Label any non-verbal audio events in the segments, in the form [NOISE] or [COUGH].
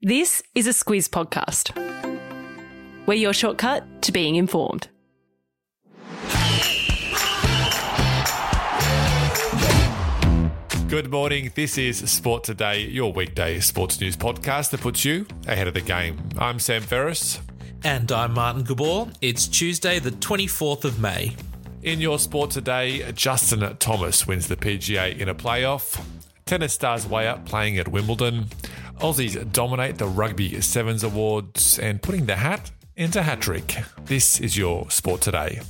This is a Squiz podcast. We're your shortcut to being informed. Good morning. This is Sport Today, your weekday sports news podcast that puts you ahead of the game. I'm Sam Ferris. And I'm Martin Gabor. It's Tuesday, the 24th of May. In your sport today, Justin Thomas wins the PGA in a playoff. Tennis stars way up playing at Wimbledon. Aussies dominate the Rugby Sevens Awards and putting the hat into hat trick. This is your sport today.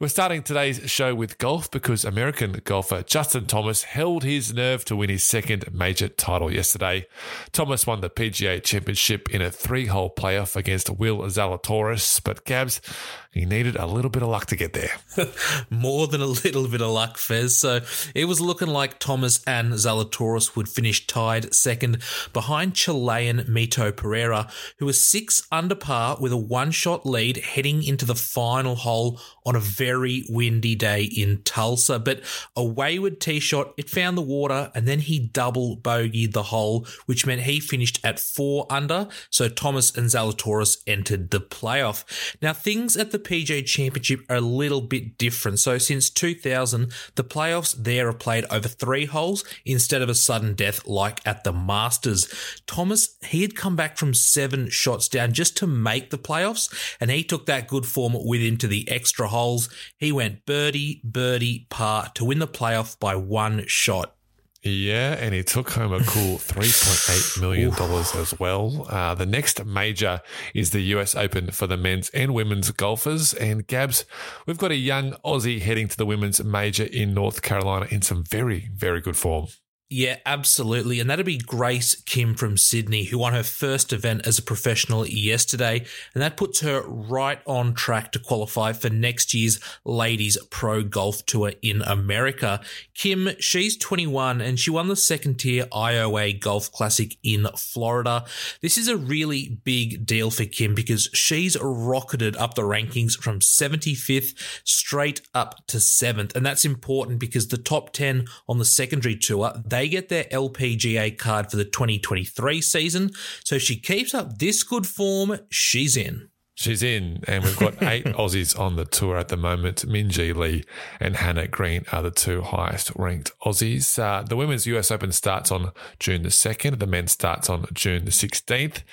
We're starting today's show with golf because American golfer Justin Thomas held his nerve to win his second major title yesterday. Thomas won the PGA Championship in a three hole playoff against Will Zalatoris, but Gabs, he needed a little bit of luck to get there. [LAUGHS] More than a little bit of luck, Fez. So it was looking like Thomas and Zalatoris would finish tied second behind Chilean Mito Pereira, who was six under par with a one shot lead heading into the final hole on a very windy day in Tulsa. But a wayward tee shot, it found the water, and then he double bogeyed the hole, which meant he finished at four under. So Thomas and Zalatoris entered the playoff. Now, things at the PGA Championship are a little bit different. So since 2000, the playoffs there are played over three holes instead of a sudden death like at the Masters. Thomas, he had come back from seven shots down just to make the playoffs, and he took that good form with him to the extra holes. He went birdie, birdie, par to win the playoff by one shot. Yeah, and he took home a cool [SIGHS] $3.8 million as well. Uh, the next major is the US Open for the men's and women's golfers. And Gabs, we've got a young Aussie heading to the women's major in North Carolina in some very, very good form. Yeah, absolutely. And that'd be Grace Kim from Sydney, who won her first event as a professional yesterday. And that puts her right on track to qualify for next year's Ladies Pro Golf Tour in America. Kim, she's 21 and she won the second tier IOA Golf Classic in Florida. This is a really big deal for Kim because she's rocketed up the rankings from 75th straight up to 7th. And that's important because the top 10 on the secondary tour, they they get their LPGA card for the 2023 season. So if she keeps up this good form, she's in. She's in, and we've got [LAUGHS] eight Aussies on the tour at the moment. Minjee Lee and Hannah Green are the two highest ranked Aussies. Uh, the Women's US Open starts on June the 2nd, the men's starts on June the 16th.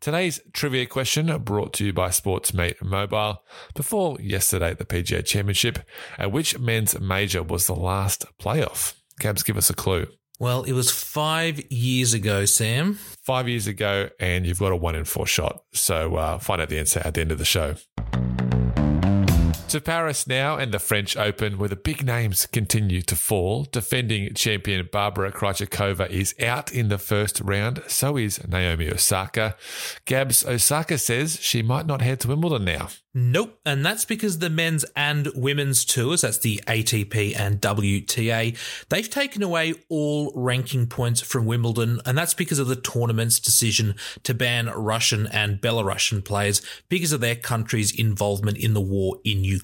Today's trivia question brought to you by Sportsmate Mobile. Before yesterday at the PGA Championship, at which men's major was the last playoff? Gabs, give us a clue. Well, it was five years ago, Sam. Five years ago, and you've got a one in four shot. So uh, find out the answer at the end of the show. To Paris now and the French Open, where the big names continue to fall. Defending champion Barbara Krejcikova is out in the first round. So is Naomi Osaka. Gabs Osaka says she might not head to Wimbledon now. Nope. And that's because the men's and women's tours, that's the ATP and WTA, they've taken away all ranking points from Wimbledon. And that's because of the tournament's decision to ban Russian and Belarusian players because of their country's involvement in the war in Ukraine.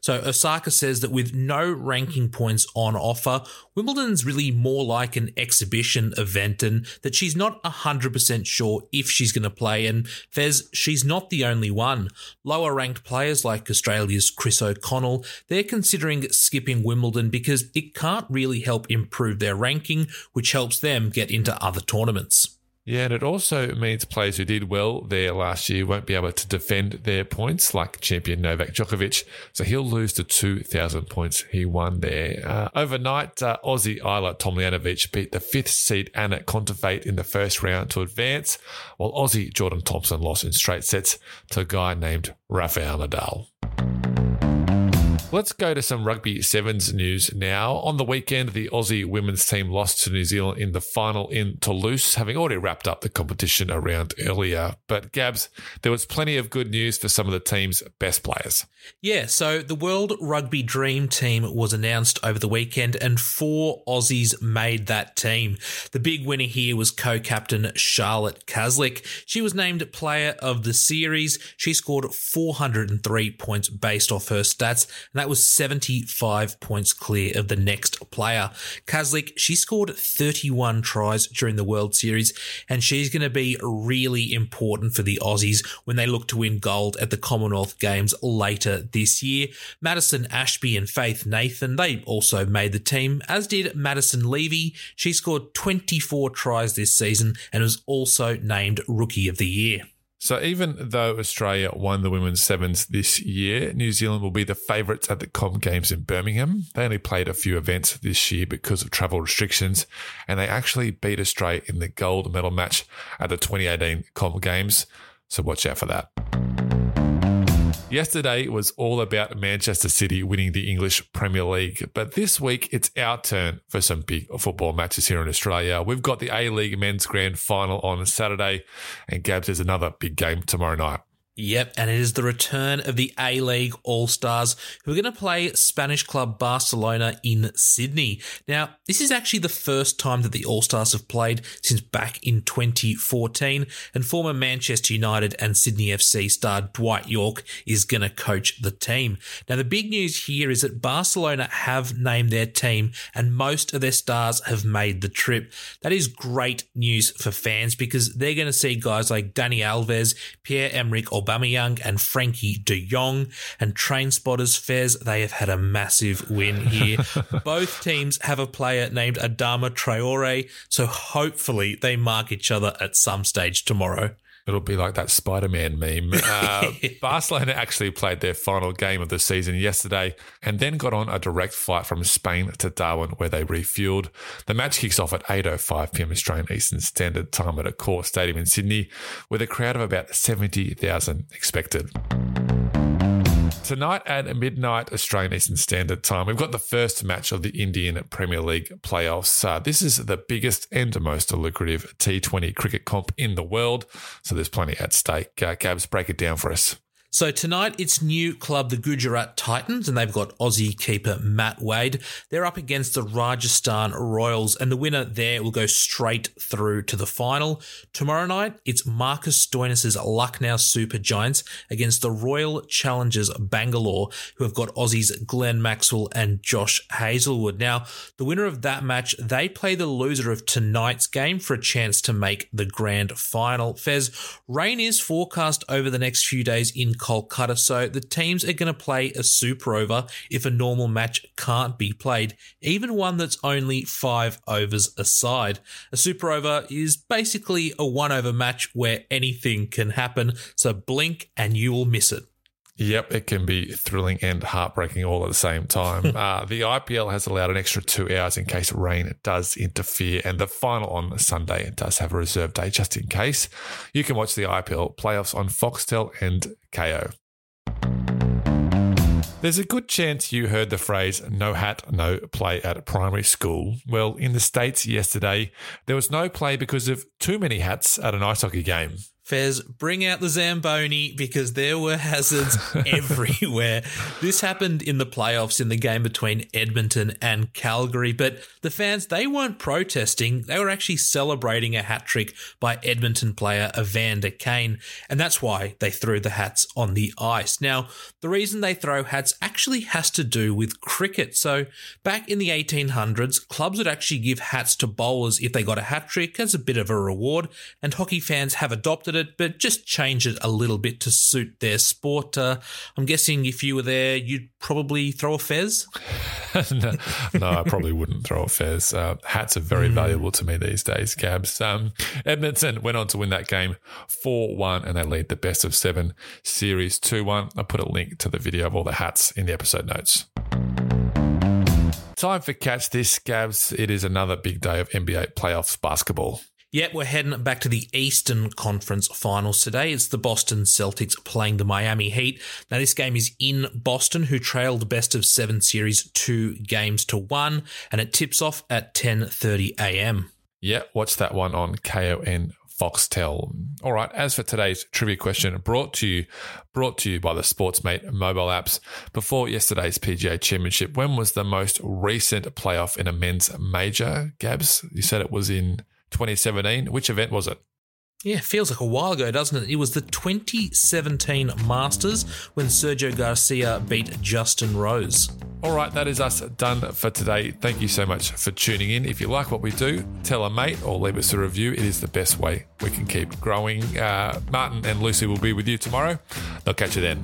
So Osaka says that with no ranking points on offer, Wimbledon's really more like an exhibition event and that she's not 100% sure if she's going to play. And Fez, she's not the only one. Lower ranked players like Australia's Chris O'Connell, they're considering skipping Wimbledon because it can't really help improve their ranking, which helps them get into other tournaments. Yeah, and it also means players who did well there last year won't be able to defend their points, like champion Novak Djokovic. So he'll lose the 2,000 points he won there. Uh, overnight, uh, Aussie Ajla Tomljanovic beat the fifth seed Anett Kontaveit in the first round to advance, while Aussie Jordan Thompson lost in straight sets to a guy named Rafael Nadal. Let's go to some rugby sevens news now. On the weekend, the Aussie women's team lost to New Zealand in the final in Toulouse, having already wrapped up the competition around earlier. But Gabs, there was plenty of good news for some of the team's best players. Yeah, so the World Rugby Dream Team was announced over the weekend, and four Aussies made that team. The big winner here was co-captain Charlotte Caslick. She was named Player of the Series. She scored 403 points based off her stats, that was 75 points clear of the next player. Caslick, she scored 31 tries during the World Series, and she's going to be really important for the Aussies when they look to win gold at the Commonwealth Games later this year. Madison Ashby and Faith Nathan, they also made the team, as did Maddison Levi. She scored 24 tries this season and was also named Rookie of the Year. So even though Australia won the women's sevens this year, New Zealand will be the favourites at the Com Games in Birmingham. They only played a few events this year because of travel restrictions, and they actually beat Australia in the gold medal match at the 2018 Com Games. So watch out for that. Yesterday was all about Manchester City winning the English Premier League, but this week it's our turn for some big football matches here in Australia. We've got the A League Men's Grand Final on Saturday, and Gabs, there's another big game tomorrow night. Yep, and it is the return of the A League All Stars who are going to play Spanish club Barcelona in Sydney. Now, this is actually the first time that the All Stars have played since back in 2014, and former Manchester United and Sydney FC star Dwight Yorke is going to coach the team. Now, the big news here is that Barcelona have named their team, and most of their stars have made the trip. That is great news for fans because they're going to see guys like Dani Alves, Pierre Emerick, or Aubameyang and Frenkie de Jong. And Train Spotters Fez, they have had a massive win here. [LAUGHS] Both teams have a player named Adama Traore, so hopefully they mark each other at some stage tomorrow. It'll be like that Spider Man meme. Uh, [LAUGHS] Barcelona actually played their final game of the season yesterday and then got on a direct flight from Spain to Darwin where they refueled. The match kicks off at 8.05 pm Australian Eastern Standard Time at a Accor Stadium in Sydney with a crowd of about 70,000 expected. Tonight at midnight Australian Eastern Standard Time, we've got the first match of the Indian Premier League playoffs. Uh, this is the biggest and most lucrative T20 cricket comp in the world, so there's plenty at stake. Uh, Gabs, break it down for us. So tonight it's new club the Gujarat Titans and they've got Aussie keeper Matt Wade. They're up against the Rajasthan Royals and the winner there will go straight through to the final. Tomorrow night it's Marcus Stoinis' Lucknow Super Giants against the Royal Challengers Bangalore who have got Aussies Glenn Maxwell and Josh Hazlewood. Now the winner of that match they play the loser of tonight's game for a chance to make the grand final. Fez, rain is forecast over the next few days in Kolkata. So the teams are going to play a super over if a normal match can't be played, even one that's only five overs aside. A super over is basically a one over match where anything can happen. So blink and you will miss it. Yep, it can be thrilling and heartbreaking all at the same time. [LAUGHS] uh, the IPL has allowed an extra two hours in case rain does interfere, and the final on Sunday does have a reserve day just in case. You can watch the IPL playoffs on Foxtel and Kayo. There's a good chance you heard the phrase no hat, no play at primary school. Well, in the States yesterday, there was no play because of too many hats at an ice hockey game. Fez, bring out the Zamboni because there were hazards [LAUGHS] everywhere. This happened in the playoffs in the game between Edmonton and Calgary, but the fans, they weren't protesting. They were actually celebrating a hat trick by Edmonton player Evander Kane, and that's why they threw the hats on the ice. Now, the reason they throw hats actually has to do with cricket. So, back in the 1800s, clubs would actually give hats to bowlers if they got a hat trick as a bit of a reward, and hockey fans have adopted it, but just change it a little bit to suit their sport. Uh, I'm guessing if you were there, you'd probably throw a fez. [LAUGHS] no, no, I probably wouldn't throw a fez. Uh, hats are very mm. valuable to me these days, Gabs. Um, Edmonton went on to win that game 4 1, and they lead the best of seven series 2 1. I put a link to the video of all the hats in the episode notes. Time for Catch This, Gabs. It is another big day of NBA playoffs basketball. Yep, we're heading back to the Eastern Conference Finals today. It's the Boston Celtics playing the Miami Heat. Now, this game is in Boston, who trailed best of seven series two games to one, and it tips off at 10.30 a.m. Yeah, watch that one on KON Foxtel. All right, as for today's trivia question, brought to you brought to you by the Sportsmate mobile apps. Before yesterday's PGA Championship, when was the most recent playoff in a men's major? Gabs, you said it was in 2017. Which event was it? Yeah, feels like a while ago, doesn't it? It was the 2017 Masters when Sergio Garcia beat Justin Rose. All right, that is us done for today. Thank you so much for tuning in. If you like what we do, tell a mate or leave us a review. It is the best way we can keep growing. Uh, Martin and Lucy will be with you tomorrow. They'll catch you then.